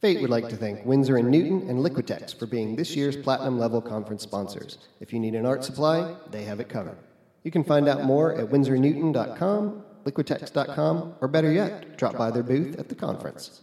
Fate would like to thank Winsor Newton and Liquitex for being this year's Platinum Level Conference sponsors. If you need an art supply, they have it covered. You can find out more at winsornewton.com, liquitex.com, or better yet, drop by their booth at the conference.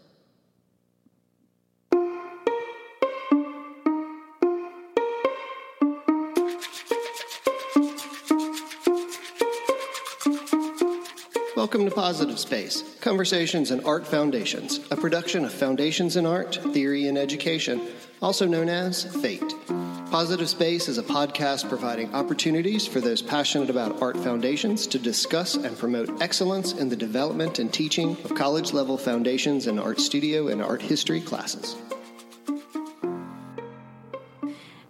Welcome to Positive Space Conversations in Art Foundations, a production of Foundations in Art, Theory, and Education, also known as FATE. Positive Space is a podcast providing opportunities for those passionate about art foundations to discuss and promote excellence in the development and teaching of college level foundations in art studio and art history classes.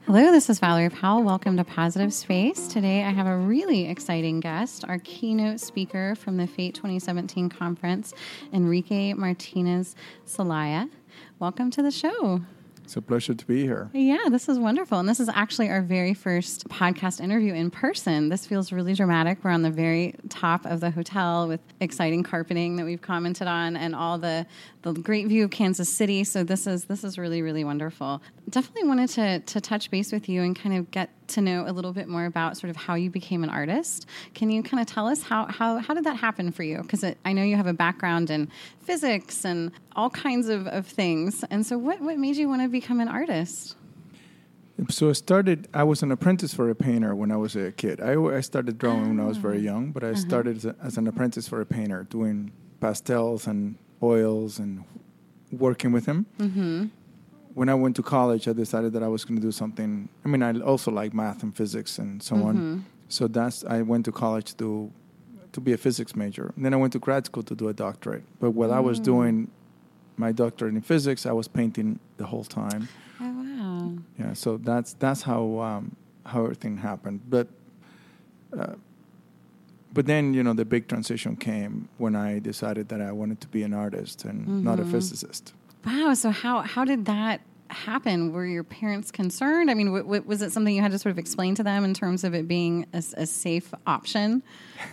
Hello, this is Valerie Powell. Welcome to Positive Space. Today I have a really exciting guest, our keynote speaker from the FATE 2017 conference, Enrique Martinez Celaya. Welcome to the show. It's a pleasure to be here. Yeah, this is wonderful. And this is actually our very first podcast interview in person. This feels really dramatic. We're on the very top of the hotel with exciting carpeting that we've commented on and all the, the great view of Kansas City. So this is this is really, really wonderful. Definitely wanted to to touch base with you and kind of get to know a little bit more about sort of how you became an artist. Can you kind of tell us how how, how did that happen for you? Because I know you have a background in physics and all kinds of, of things. And so what, what made you want to become an artist? So I started, I was an apprentice for a painter when I was a kid. I, I started drawing oh. when I was very young, but I uh-huh. started as, a, as, an apprentice for a painter, doing pastels and oils and working with him. Mm-hmm. When I went to college, I decided that I was going to do something. I mean, I also like math and physics and so mm-hmm. on. So that's I went to college to to be a physics major. And then I went to grad school to do a doctorate. But while mm. I was mm. doing my doctorate in physics, I was painting the whole time. Oh wow! Yeah, so that's that's how um, how everything happened. But uh, but then you know the big transition came when I decided that I wanted to be an artist and mm-hmm. not a mm-hmm. physicist. Wow! So how how did that happen? Were your parents concerned? I mean, w- w- was it something you had to sort of explain to them in terms of it being a, a safe option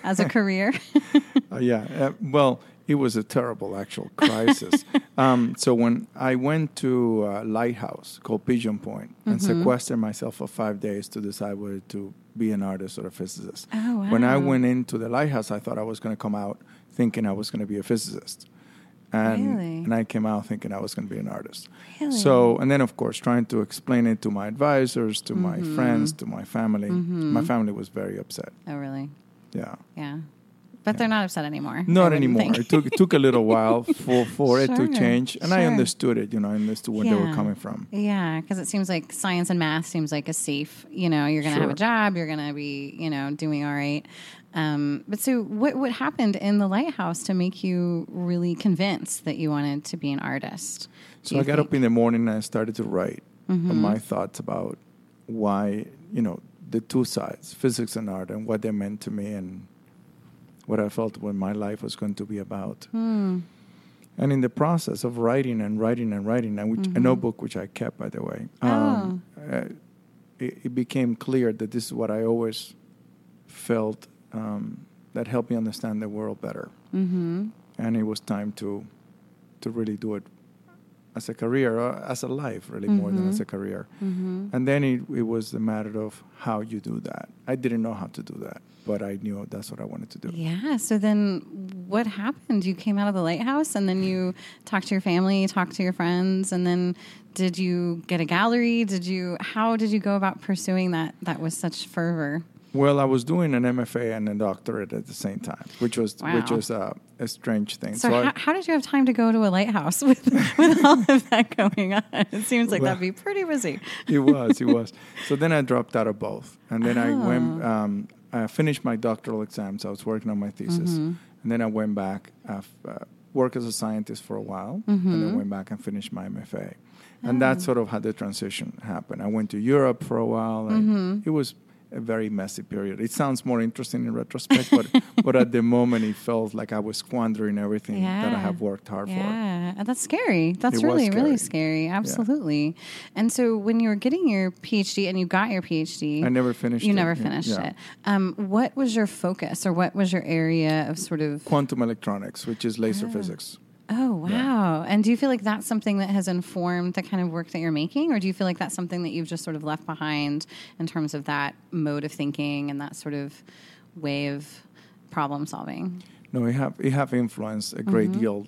as a career? uh, yeah. Uh, well, it was a terrible actual crisis. um, so when I went to a lighthouse called Pigeon Point and mm-hmm. sequestered myself for five days to decide whether to be an artist or a physicist. Oh, wow. When I went into the lighthouse, I thought I was going to come out thinking I was going to be a physicist and really? and I came out thinking I was going to be an artist. Really? So and then of course trying to explain it to my advisors, to mm-hmm. my friends, to my family. Mm-hmm. My family was very upset. Oh really? Yeah. Yeah. But yeah. they're not upset anymore. Not anymore. it took it took a little while for for sure, it to change, and sure. I understood it. You know, I understood where yeah. they were coming from. Yeah, because it seems like science and math seems like a safe. You know, you're going to sure. have a job. You're going to be, you know, doing all right. Um, but so, what what happened in the lighthouse to make you really convinced that you wanted to be an artist? So I got think? up in the morning and I started to write mm-hmm. my thoughts about why you know the two sides, physics and art, and what they meant to me, and what I felt what my life was going to be about. Mm. And in the process of writing and writing and writing, and which, mm-hmm. a notebook which I kept, by the way, um, oh. uh, it, it became clear that this is what I always felt um, that helped me understand the world better. Mm-hmm. And it was time to to really do it as a career, or as a life, really mm-hmm. more than as a mm-hmm. career. Mm-hmm. And then it, it was a matter of how you do that. I didn't know how to do that, but I knew that's what I wanted to do. Yeah. So then what happened? You came out of the lighthouse and then you talked to your family, talked to your friends, and then did you get a gallery? Did you, how did you go about pursuing that, that was such fervor? Well, I was doing an MFA and a doctorate at the same time, which was wow. which was uh, a strange thing. So, so how, I, how, did you have time to go to a lighthouse with with all of that going on? It seems like well, that'd be pretty busy. it was, it was. So then I dropped out of both, and then oh. I went. Oh. Um, I finished my doctoral exams. I was working on my thesis, mm-hmm. and then I went back, uh, work as a scientist for a while, mm-hmm. and then went back and finished my MFA. And oh. that's sort of how the transition happened. I went to Europe for a while, and mm-hmm. it was a very messy period. It sounds more interesting in retrospect, but but at the moment it felt like I was squandering everything yeah. that I have worked hard yeah. for. Yeah, that's scary. That's it really scary. really scary. Absolutely. Yeah. And so when you were getting your PhD and you got your PhD, I never finished. It. You it. never finished it. Um, what was your focus, or what was your area of sort of quantum electronics, which is laser oh. physics. Oh wow. And do you feel like that's something that has informed the kind of work that you're making? Or do you feel like that's something that you've just sort of left behind in terms of that mode of thinking and that sort of way of problem solving? No, it have it have influenced a great deal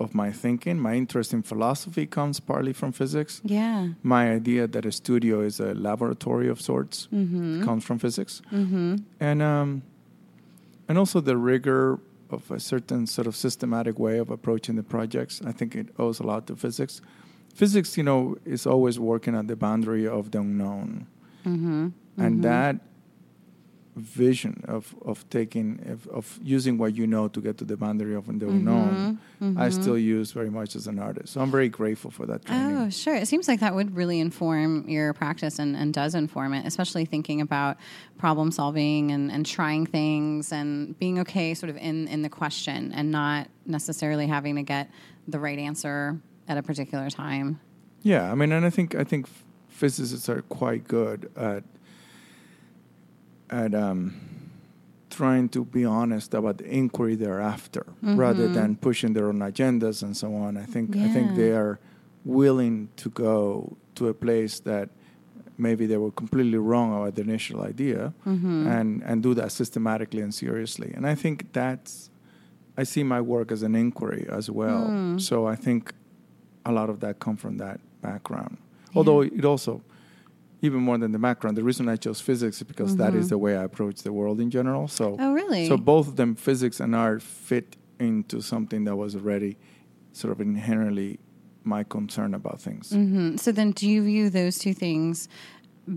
of my thinking. My interest in philosophy comes partly from physics. Yeah. My idea that a studio is a laboratory of sorts comes from physics, Mm-hmm. and um, and also the rigor of a certain sort of systematic way of approaching the projects. I think it owes a lot to physics. Physics, you know, is always working at the boundary of the unknown, Mm-hmm. and that vision of of taking of, of using what you know to get to the boundary of the Mm-hmm. unknown, I still use very much as an artist. So I'm very grateful for that training. Oh, sure. It seems like that would really inform your practice and, and does inform it, especially thinking about problem solving and, and trying things and being okay sort of in, in the question and not necessarily having to get the right answer at a particular time. Yeah, I mean, and I think I think physicists are quite good at at um, trying to be honest about the inquiry they're after, mm-hmm. rather than pushing their own agendas and so on. I think I think they are willing to go to a place that maybe they were completely wrong about the initial idea, mm-hmm. and and do that systematically and seriously. And I think that's I see my work as an inquiry as well. Mm. So I think a lot of that come from that background. Although it also, even more than the background, the reason I chose physics is because that is the way I approach the world in general. So, Oh, really? so both of them, physics and art, fit into something that was already sort of inherently my concern about things. hmm So then, do you view those two things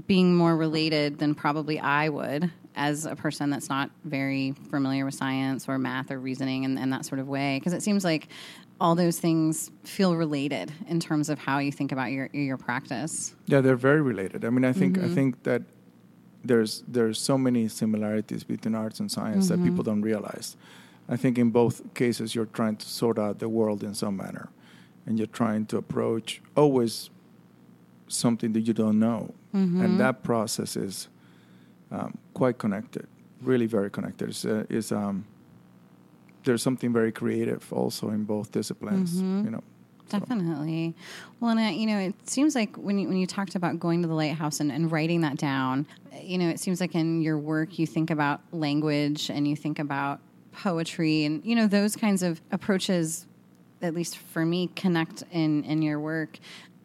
being more related than probably I would as a person that's not very familiar with science or math or reasoning and, and that sort of way? Because it seems like all those things feel related in terms of how you think about your your practice. Yeah, they're very related. I mean, I think Mm-hmm. I think that there's there's so many similarities between arts and science that Mm-hmm. people don't realize. I think in both cases you're trying to sort out the world in some manner, and you're trying to approach always something that you don't know, Mm-hmm. and that process is um, quite connected, really very connected. It's, uh, is um, there's something very creative also in both disciplines, Mm-hmm. you know. Definitely. Well, and uh, you know, it seems like when you, when you talked about going to the lighthouse and, and writing that down, you know, it seems like in your work you think about language and you think about poetry and you know those kinds of approaches. At least for me, connect in in your work.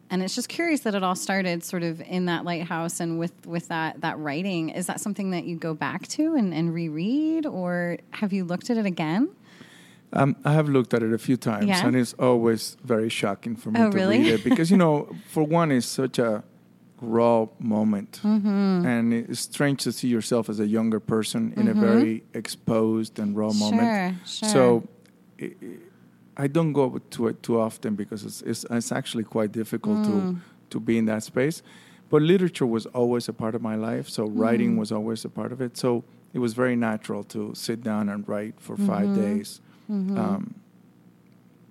And it's just curious that it all started sort of in that lighthouse and with, with that, that writing. Is that something that you go back to and, and reread, or have you looked at it again? Um, I have looked at it a few times, Yeah? and it's always very shocking for me Oh, to really? read it because you know, for one, it's such a raw moment, Mm-hmm. and it's strange to see yourself as a younger person in a very exposed and raw moment. Mm-hmm. Sure, sure. So. i i I don't go to it too often because it's, it's, it's actually quite difficult Mm. to, to be in that space. But literature was always a part of my life, so Mm-hmm. writing was always a part of it. So it was very natural to sit down and write for 5 Mm-hmm. days. Um,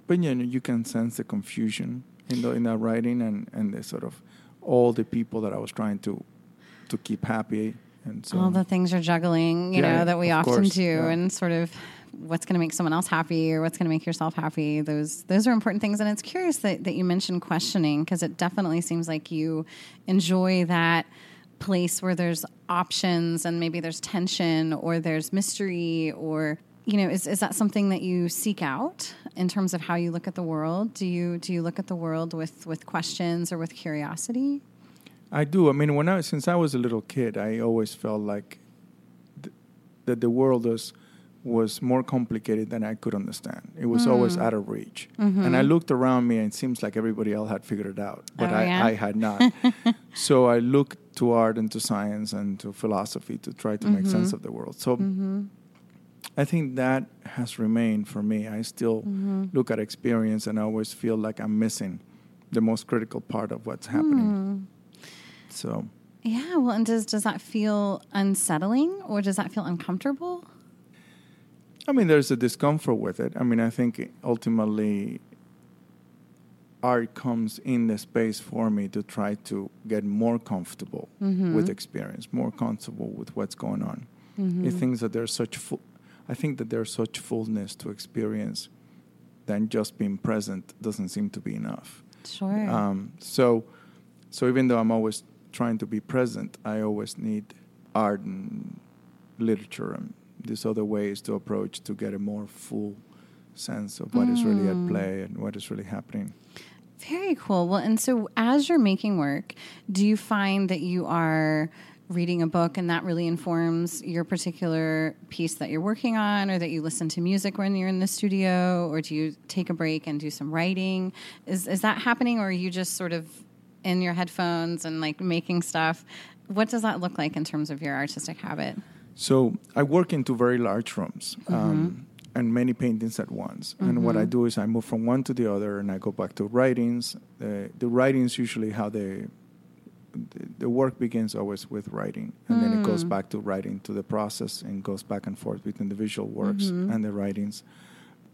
but you know, you can sense the confusion in the in that writing and and the sort of all the people that I was trying to to keep happy and so all the things you're juggling, you Yeah, know, that we of often course, do, yeah. and sort of what's going to make someone else happy or what's going to make yourself happy. Those those are important things, and it's curious that that you mentioned questioning because it definitely seems like you enjoy that place where there's options and maybe there's tension or there's mystery or you know is, is that something that you seek out in terms of how you look at the world do you do you look at the world with with questions or with curiosity I do. I mean, when I since I was a little kid, I always felt like th- that the world was was more complicated than I could understand. It was always Hmm. out of reach, and I looked around me, and it seems like everybody else had figured it out, but Mm-hmm. Oh, I, yeah? I had not. so I looked to art and to science and to philosophy to try to make Mm-hmm. sense of the world. So. I think that has remained for me. I still Mm-hmm. look at experience and I always feel like I'm missing the most critical part of what's happening. Hmm. So, Yeah, well, and does does that feel unsettling or does that feel uncomfortable? I mean, there's a discomfort with it. I mean, I think ultimately art comes in the space for me to try to get more comfortable with experience, more comfortable with what's going on. It thinks that there's such I think that there's such fullness to experience then just being present doesn't seem to be enough. Sure. Um, so, so even though I'm always trying to be present, I always need art and literature and these other ways to approach to get a more full sense of what is really at play and what is really happening. Very cool. Well, and so as you're making work, do you find that you are reading a book and that really informs your particular piece that you're working on, or that you listen to music when you're in the studio, or do you take a break and do some writing? Is is that happening, or are you just sort of in your headphones and like making stuff? What does that look like in terms of your artistic habit? So I work into very large rooms. Um, and many paintings at once. And what I do is I move from one to the other, and I go back to writings. Uh, the writings usually how they the, the work begins always with writing, and then it goes mm. back to writing to the process, and goes back and forth between the visual works mm-hmm. and the writings.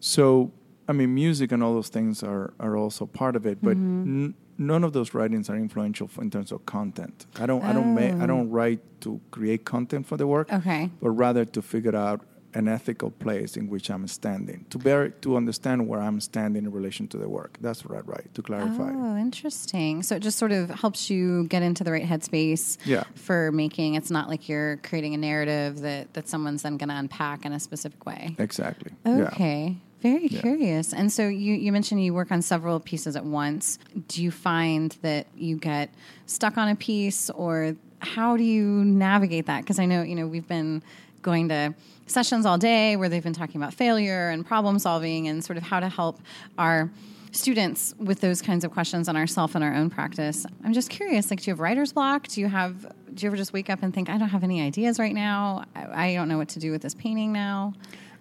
So I mean, music and all those things are are also part of it, but. Mm-hmm. N- None of those writings are influential for, in terms of content. I don't. I don't. Ma- I oh. don't write to create content for the work Okay. but rather to figure out an ethical place in which I'm standing, to bear, to understand where I'm standing in relation to the work. That's right, right. to clarify. Oh, interesting. So it just sort of helps you get into the right headspace Yeah. for making. It's not like you're creating a narrative that, that someone's then going to unpack in a specific way. Exactly. Yeah. Okay. Very Yeah. curious. And so you, you mentioned you work on several pieces at once. Do you find that you get stuck on a piece or how do you navigate that? Because I know, you know, we've been going to sessions all day where they've been talking about failure and problem solving and sort of how to help our students with those kinds of questions on ourself and our own practice. I'm just curious, like do you have writer's block? Do you have do you ever just wake up and think I don't have any ideas right now? I, I don't know what to do with this painting now?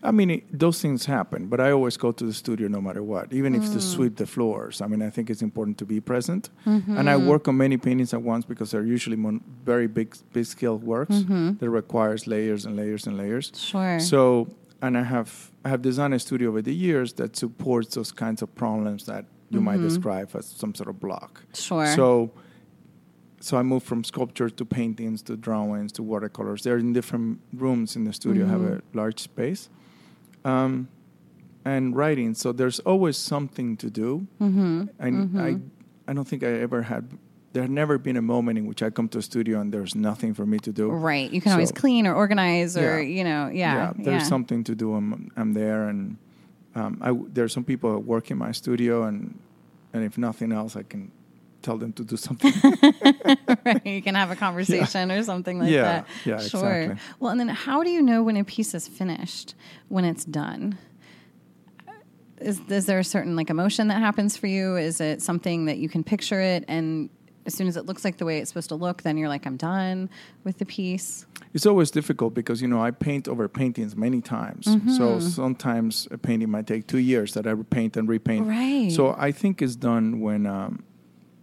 I mean, it, those things happen, but I always go to the studio no matter what, even if to mm. sweep the floors. I mean, I think it's important to be present. Mm-hmm. And I work on many paintings at once because they're usually mon- very big, big scale works mm-hmm. that requires layers and layers and layers. Sure. So, and I have I have designed a studio over the years that supports those kinds of problems that you might mm-hmm. describe as some sort of block. Sure. So, so I moved from sculpture to paintings to drawings to watercolors. They're in different rooms in the studio. Have a large space, um, and writing. So there's always something to do. Mm-hmm. And I, I don't think I ever had. There had never been a moment in which I come to a studio and there's nothing for me to do. Right. You can always clean or organize or, Yeah. you know, yeah. there's something to do. I'm, I'm there, and um, I, there's some people that work in my studio, and and if nothing else, I can tell them to do something. right. You can have a conversation or something like Yeah. that. Yeah, Sure. exactly. Well, and then how do you know when a piece is finished, when it's done? Is, is there a certain like emotion that happens for you? Is it something that you can picture it and as soon as it looks like the way it's supposed to look, then you're like, I'm done with the piece? it's always difficult because you know I paint over paintings many times. Mm-hmm. So sometimes a painting might take two years that I repaint and repaint. Right. So I think it's done when um,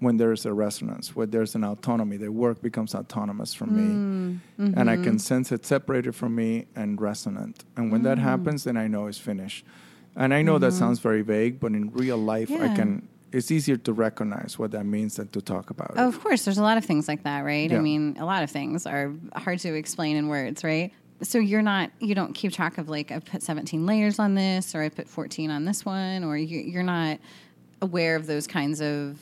when there's a resonance, when there's an autonomy. The work becomes autonomous from me, and I Mm-hmm. can sense it separated from me and resonant. And when Mm. that happens, then I know it's finished. And I know that sounds very vague, but in real life, I Mm-hmm. Can. It's easier to recognize what that means than to talk about Oh, it. of course, there's a lot of things like that, right? I mean, a lot of things are hard to explain in words, right? So you're not, you don't keep track of like, I've put 17 layers on this, or I put 14 on this one, or you're not aware of those kinds of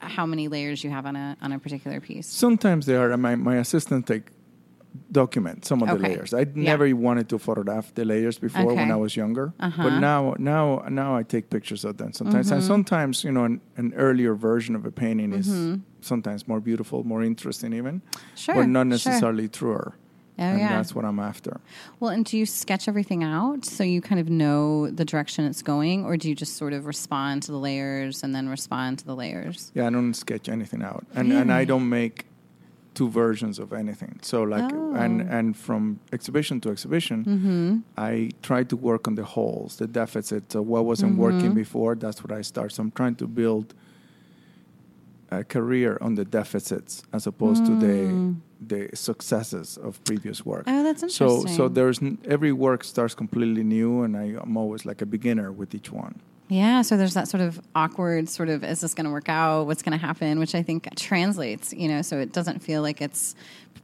how many layers you have on a on a particular piece. Sometimes they are. My my assistant take document some of the layers. I Yeah. never wanted to photograph the layers before when I was younger, Uh-huh. but now now now I take pictures of them sometimes. Mm-hmm. And sometimes you know an, an earlier version of a painting is Mm-hmm. sometimes more beautiful, more interesting even, Sure, but not sure. necessarily truer. Oh, and yeah. that's what I'm after. Well, and do you sketch everything out so you kind of know the direction it's going, or do you just sort of respond to the layers and then respond to the layers? Yeah, I don't sketch anything out, and and I don't make two versions of anything. So like, and Oh. and from exhibition to exhibition, Mm-hmm. I try to work on the holes, the deficits. What wasn't Mm-hmm. working before, that's what I start. So I'm trying to build a career on the deficits as opposed to the the successes of previous work. Mm. Oh, that's interesting. So so there's n- every work starts completely new, and I, I'm always like a beginner with each one. Yeah, so there's that sort of awkward sort of is this going to work out? What's going to happen? Which I think translates, you know, so it doesn't feel like it's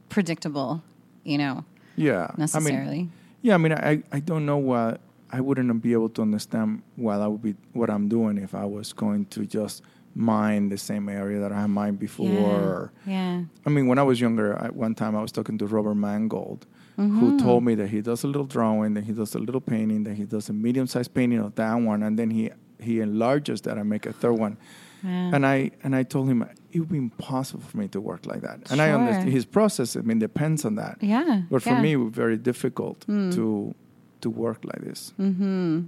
predictable, you know, Yeah, I mean, necessarily. Yeah, I mean, I, I don't know what I wouldn't be able to understand what I would be what I'm doing if I was going to just mine the same area that I mined before. Yeah. yeah. I mean, when I was younger, I, one time I was talking to Robert Mangold, Mm-hmm. who told me that he does a little drawing, then he does a little painting, then he does a medium-sized painting of that one, and then he he enlarges that and make a third one. Yeah. And I and I told him it would be impossible for me to work like that. And I understand his process. I mean, depends on that. Yeah. But for yeah. me, it was very difficult Mm. to to work like this. Mm-hmm.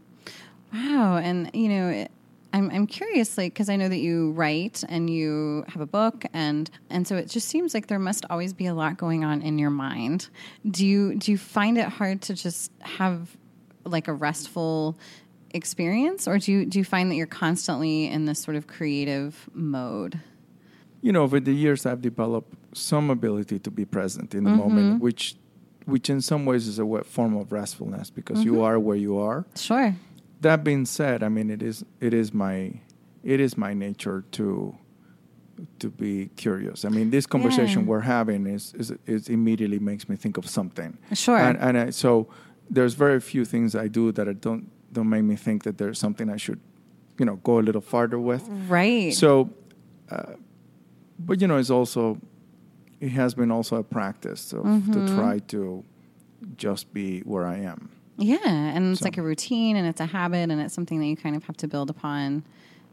Wow, and you know, it, I'm I'm curious, like, because I know that you write and you have a book, and and so it just seems like there must always be a lot going on in your mind. Do you do you find it hard to just have like a restful experience, or do you do you find that you're constantly in this sort of creative mode? You know, over the years, I've developed some ability to be present in the Mm-hmm. moment, which which in some ways is a form of restfulness because Mm-hmm. you are where you are. Sure. That being said, I mean it is it is my it is my nature to to be curious. I mean, this conversation Yeah. we're having is, is is immediately makes me think of something. Sure. And, and I, so there's very few things I do that I don't don't make me think that there's something I should, you know, go a little farther with. Right. So, uh, but you know, it's also it has been also a practice of Mm-hmm. to try to just be where I am. Yeah, and it's So- like a routine and it's a habit and it's something that you kind of have to build upon.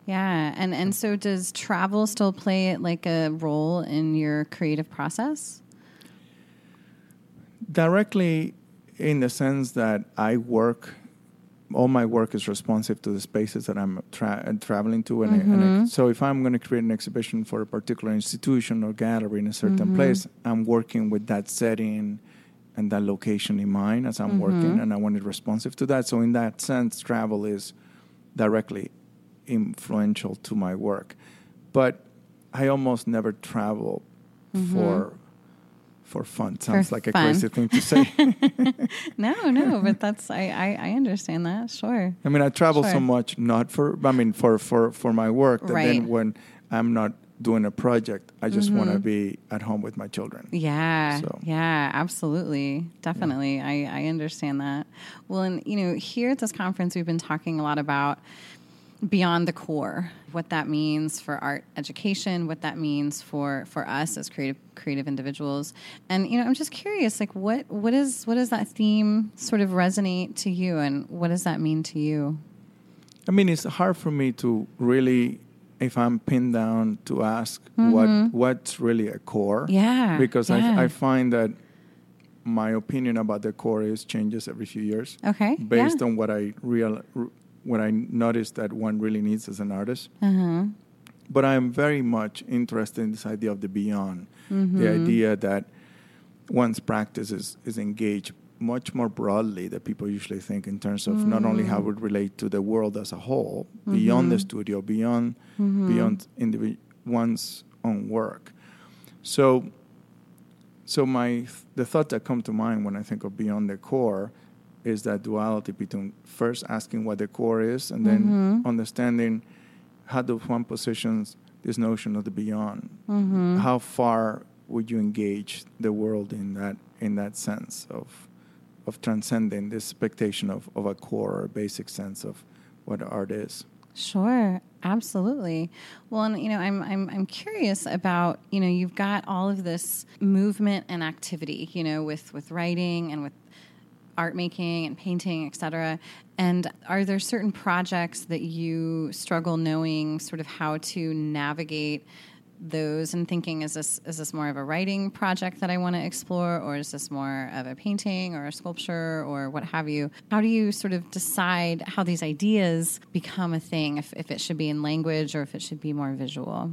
Yeah, and and so does travel still play like a role in your creative process? directly in the sense that I work, all my work is responsive to the spaces that I'm tra- traveling to. And, I, and I, mm-hmm. so if I'm going to create an exhibition for a particular institution or gallery in a certain mm-hmm. place, I'm working with that setting and that location in mind as I'm working, mm-hmm. and I want it responsive to that. So in that sense, travel is directly influential to my work. But I almost never travel mm-hmm. for for fun. Sounds like a crazy thing to say. No, no, but that's I, I I understand that. Sure. I mean, I travel so much not for I mean for for for my work that Right. then when I'm not doing a project, I just want Mm-hmm. to be at home with my children. Yeah, So- yeah, absolutely, definitely. I, I understand that. Well, and you know, here at this conference, we've been talking a lot about beyond the core, what that means for art education, what that means for for us as creative creative individuals, and you know, I'm just curious, like, what what is what does that theme sort of resonate to you, and what does that mean to you? I mean, it's hard for me to really, if I'm pinned down, to ask what what's really a core. Mm-hmm. Yeah, Because yeah. I, I find that my opinion about the core is changes every few years. Okay, Based yeah. on what I real what I notice that one really needs as an artist. Uh-huh. But I am very much interested in this idea of the beyond, Mm-hmm. the idea that one's practice is, is engaged much more broadly than people usually think in terms of not only Mm. how it relate to the world as a whole, beyond Mm-hmm. the studio, beyond beyond indivi- one's own work. So, so my the thought that come to mind when I think of beyond the core is that duality between first asking what the core is and then Mm-hmm. understanding how does one positions this notion of the beyond. Mm-hmm. How far would you engage the world in that in that sense of of transcending this expectation of, of a core or basic sense of what art is? Sure, absolutely. Well, and you know, I'm I'm I'm curious about you know you've got all of this movement and activity, you know, with with writing and with art making and painting, etc. And are there certain projects that you struggle knowing sort of how to navigate? Those and thinking is this is this more of a writing project that I want to explore or is this more of a painting or a sculpture or what have you? How do you sort of decide how these ideas become a thing if, if it should be in language or if it should be more visual?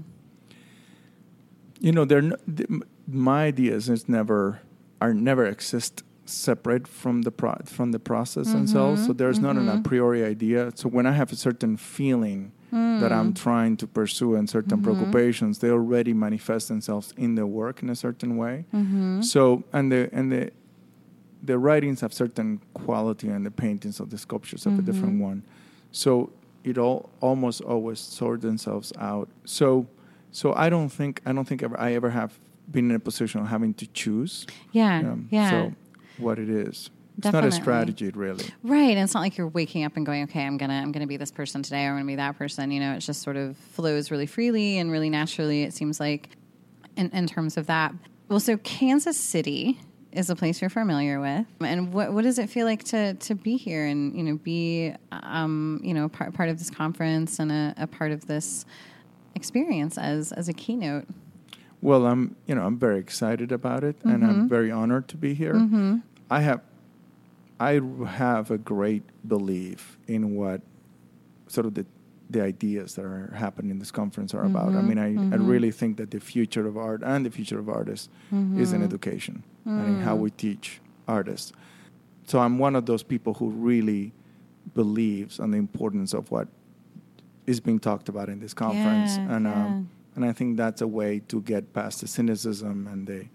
You know they're no, th- my ideas is never are never exist separate from the pro, from the process themselves. Mm-hmm. So there's not an a mm-hmm. priori idea. So when i have a certain feeling that i'm mm. trying to pursue and certain mm-hmm. preoccupations they already manifest themselves in the work in a certain way. Mm-hmm. So and the and the the writings have certain quality and the paintings of the sculptures have a different mm-hmm. one. So it all almost always sort themselves out. So so i don't think i don't think ever i ever have been in a position of having to choose yeah um, yeah. so what it is It's not a strategy, really. Right. And it's not like you're waking up and going, okay, I'm gonna I'm gonna be this person today or I'm gonna be that person. You know, it just sort of flows really freely and really naturally, it seems like in, in terms of that. Well, so Kansas City is a place you're familiar with. And what what does it feel like to to be here and, you know, be um, you know, part part of this conference and a, a part of this experience as as a keynote? Well, I'm you know I'm very excited about it, and Mm-hmm. I'm very honored to be here. I have I have a great belief in what sort of the the ideas that are happening in this conference are about. I Mm-hmm. mean, I, I really think that the future of art and the future of artists is in education and in Mm. how we teach artists. So I'm one of those people who really believes on the importance of what is being talked about in this conference, Yeah, and yeah. um, and I think that's a way to get past the cynicism and the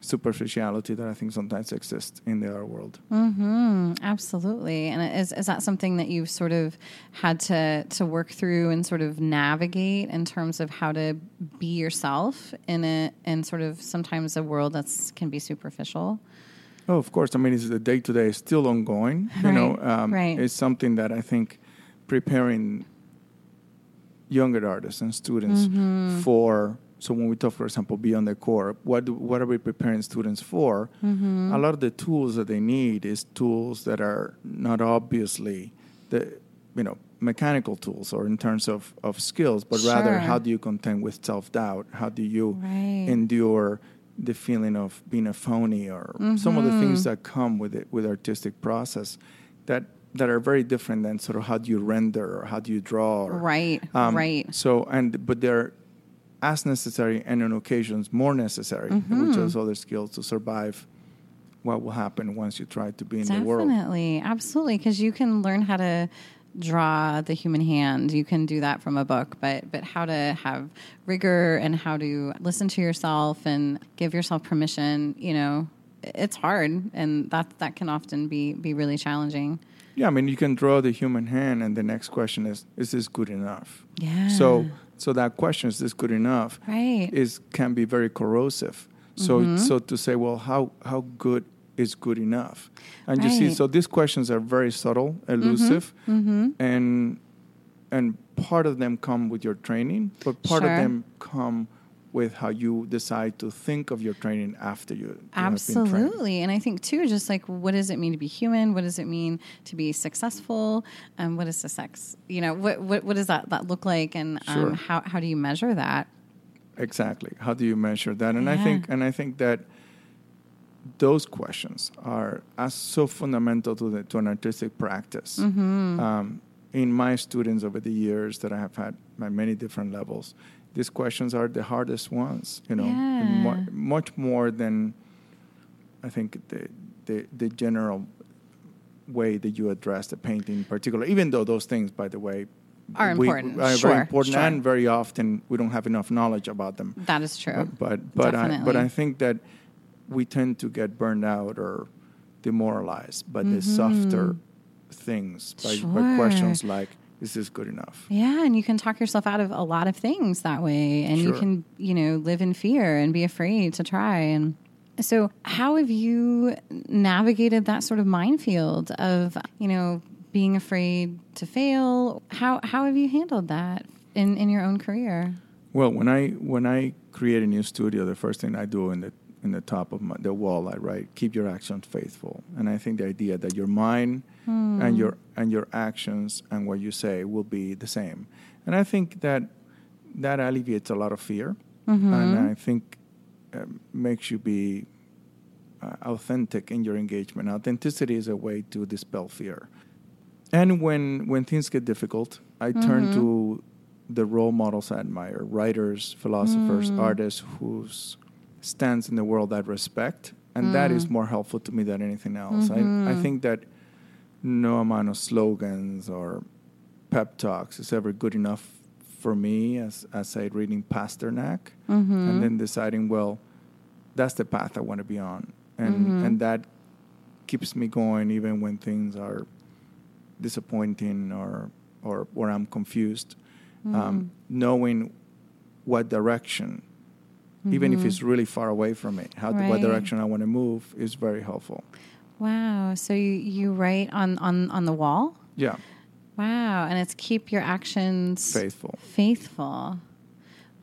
superficiality that I think sometimes exists in the art world. hmm Absolutely. And is is that something that you've sort of had to to work through and sort of navigate in terms of how to be yourself in a in sort of sometimes a world that's can be superficial? Oh, of course. I mean, it's the day to day is still ongoing. You know, Right, um, right. it's something that I think preparing younger artists and students Mm-hmm. for. So when we talk, for example, beyond the core, what do, what are we preparing students for? Mm-hmm. A lot of the tools that they need is tools that are not obviously the you know mechanical tools or in terms of, of skills, but rather how do you contend with self doubt? How do you Right. endure the feeling of being a phony or some of the things Mm-hmm. that come with it with artistic process that that are very different than sort of how do you render or how do you draw or, Right, um, right. so and but they're as necessary and on occasions more necessary Mm-hmm. which those other skills to survive what will happen once you try to be in the world Definitely, absolutely, because you can learn how to draw the human hand. You can do that from a book, but but how to have rigor and how to listen to yourself and give yourself permission. You know, it's hard, and that that can often be be really challenging. yeah i mean you can draw the human hand and the next question is is this good enough Yeah. so so that question is this good enough Right. is can be very corrosive. So Mm-hmm. so to say, well, how how good is good enough? And you see, Mm-hmm. so these questions are very subtle, elusive, and and part of them come with your training, but part Sure. of them come with how you decide to think of your training after you, you have been trained. Absolutely. And I think, too, just like what does it mean to be human? What does it mean to be successful? Um, what is the sex? You know, what, what, what does that, that look like? And um, Sure. how, how do you measure that? Exactly. How do you measure that? And I think and I think that those questions are as so fundamental to the to an artistic practice. Mm-hmm. Um, in my students over the years that I have had at many different levels, these questions are the hardest ones. You know, mu- much more than I think the the the general way that you address the painting in particular. Even though those things, by the way, Are we- important. are Sure, very important, sure. and very often we don't have enough knowledge about them. That is true. But but but I, but I think that we tend to get burned out or demoralized by the softer things by, by Mm-hmm. Questions like is this good enough? Yeah, and you can talk yourself out of a lot of things that way, and you can, you know, live in fear and be afraid to try. And so, how have you navigated that sort of minefield of, you know, being afraid to fail? How how have you handled that in in your own career? Well, when I when I create a new studio, the first thing I do in the in the top of my, the wall, I write "Keep your actions faithful," and I think the idea that your mind and your and your actions and what you say will be the same, and I think that that alleviates a lot of fear, and I think um, makes you be uh, authentic in your engagement. Authenticity is a way to dispel fear. And when when things get difficult, I turn to the role models I admire, writers, philosophers, artists whose stands in the world I respect, and that mm. is more helpful to me than anything else. I, I mm-hmm. think that no amount of slogans or pep talks is ever good enough for me as as say reading Pasternak mm-hmm. and then deciding, well, that's the path I want to be on, and mm-hmm. and that keeps me going even when things are disappointing or or or I'm confused. Um, knowing what direction, even if it's really far away from me, how what direction I want to move is very helpful. Wow. So you, you write on, on, on the wall? Yeah, Wow. And it's keep your actions faithful. faithful.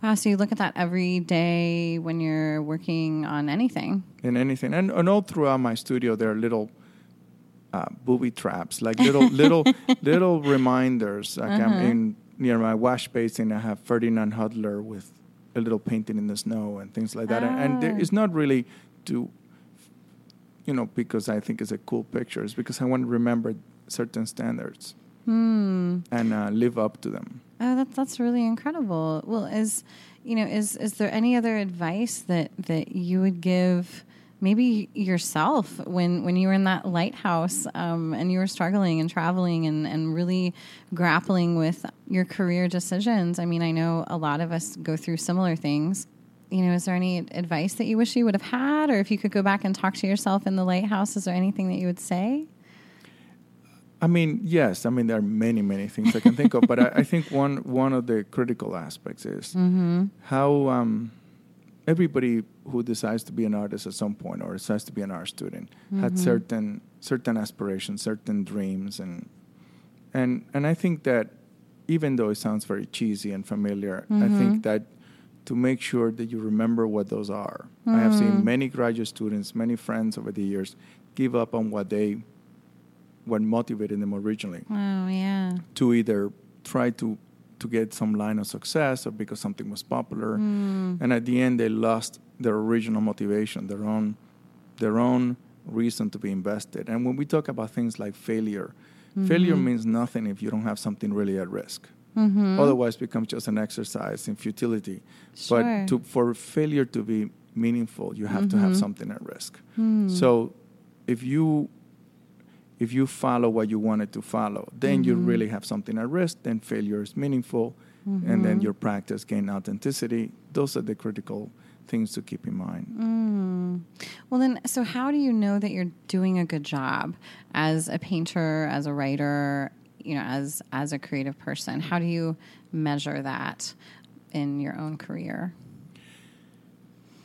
Wow. So you look at that every day when you're working on anything. in anything. And, and all throughout my studio, there are little uh, booby traps, like little little little reminders. Like I'm in near my wash basin, I have Ferdinand Hodler with a little painting in the snow and things like that. And, and there, Ah. it's not really to, you know, because I think it's a cool picture. It's because I want to remember certain standards and uh, live up to them. Oh, that, that's really incredible. Well, is you know, is is there any other advice that that you would give maybe yourself when when you were in that lighthouse um, and you were struggling and traveling and and really grappling with your career decisions? I mean, I know a lot of us go through similar things. You know, is there any advice that you wish you would have had, or if you could go back and talk to yourself in the lighthouse, is there anything that you would say? I mean, yes. I mean, there are many, many things I can think of, but I, I think one one of the critical aspects is how um, everybody who decides to be an artist at some point or decides to be an art student had mm-hmm. certain certain aspirations, certain dreams, and and and I think that even though it sounds very cheesy and familiar, I think mm-hmm. that to make sure that you remember what those are. I have seen mm-hmm. many graduate students, many friends over the years, give up on what they what motivated them originally Oh yeah, to either try to to get some line of success or because something was popular. Mm. And at the end they lost their original motivation their own their own reason to be invested. And when we talk about things like failure mm-hmm. failure means nothing if you don't have something really at risk. Mm-hmm. Otherwise it becomes just an exercise in futility. Sure. but to for failure to be meaningful you have to have mm-hmm. something at risk. Hmm. So if you if you follow what you wanted to follow, then you mm-hmm. really have something at risk. Then failure is meaningful, and then mm-hmm. your practice gain authenticity. Those are the critical things to keep in mind. Mm. Well, then, so how do you know that you're doing a good job as a painter, as a writer, you know, as as a creative person? How do you measure that in your own career?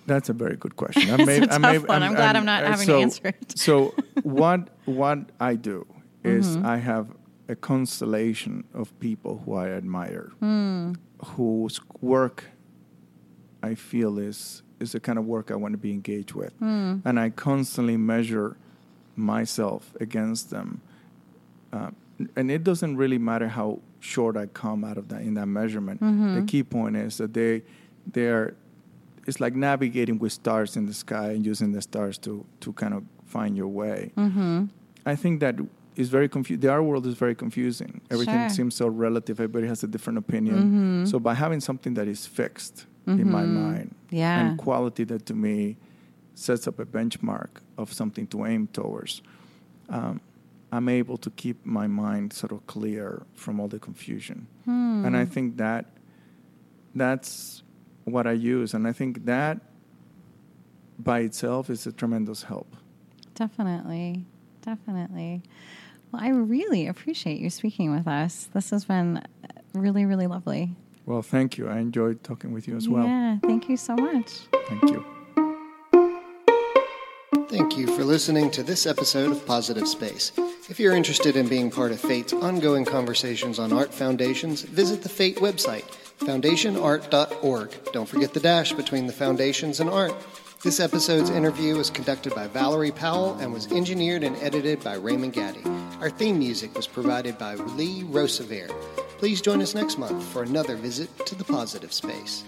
That's a very good question. I It's may- a I tough may- one. I'm glad I'm not uh, having to so, answer it. so what what I do is Mm-hmm. I have a constellation of people who I admire, Hmm. whose work I feel is is the kind of work I want to be engaged with, Hmm. and I constantly measure myself against them. Uh, and it doesn't really matter how short I come out of that in that measurement. Mm-hmm. The key point is that they they are it's like navigating with stars in the sky and using the stars to to kind of find your way. Mm-hmm. I think that is very confusing. The art world is very confusing. Everything Sure. seems so relative. Everybody has a different opinion. So by having something that is fixed in my mind, Yeah. and quality that to me sets up a benchmark of something to aim towards, um, I'm able to keep my mind sort of clear from all the confusion. And I think that that's what I use, and I think that by itself is a tremendous help. Definitely. Definitely. Well, I really appreciate you speaking with us. This has been really, really lovely. Well, thank you. I enjoyed talking with you as well. Yeah. Thank you so much. Thank you. Thank you for listening to this episode of Positive Space. If you're interested in being part of FATE's ongoing conversations on art foundations, visit the FATE website, foundationart.org. Don't forget the dash between the foundations and art. This episode's interview was conducted by Valerie Powell and was engineered and edited by Raymond Gaddy. Our theme music was provided by Lee Rosevere. Please join us next month for another visit to the Positive Space.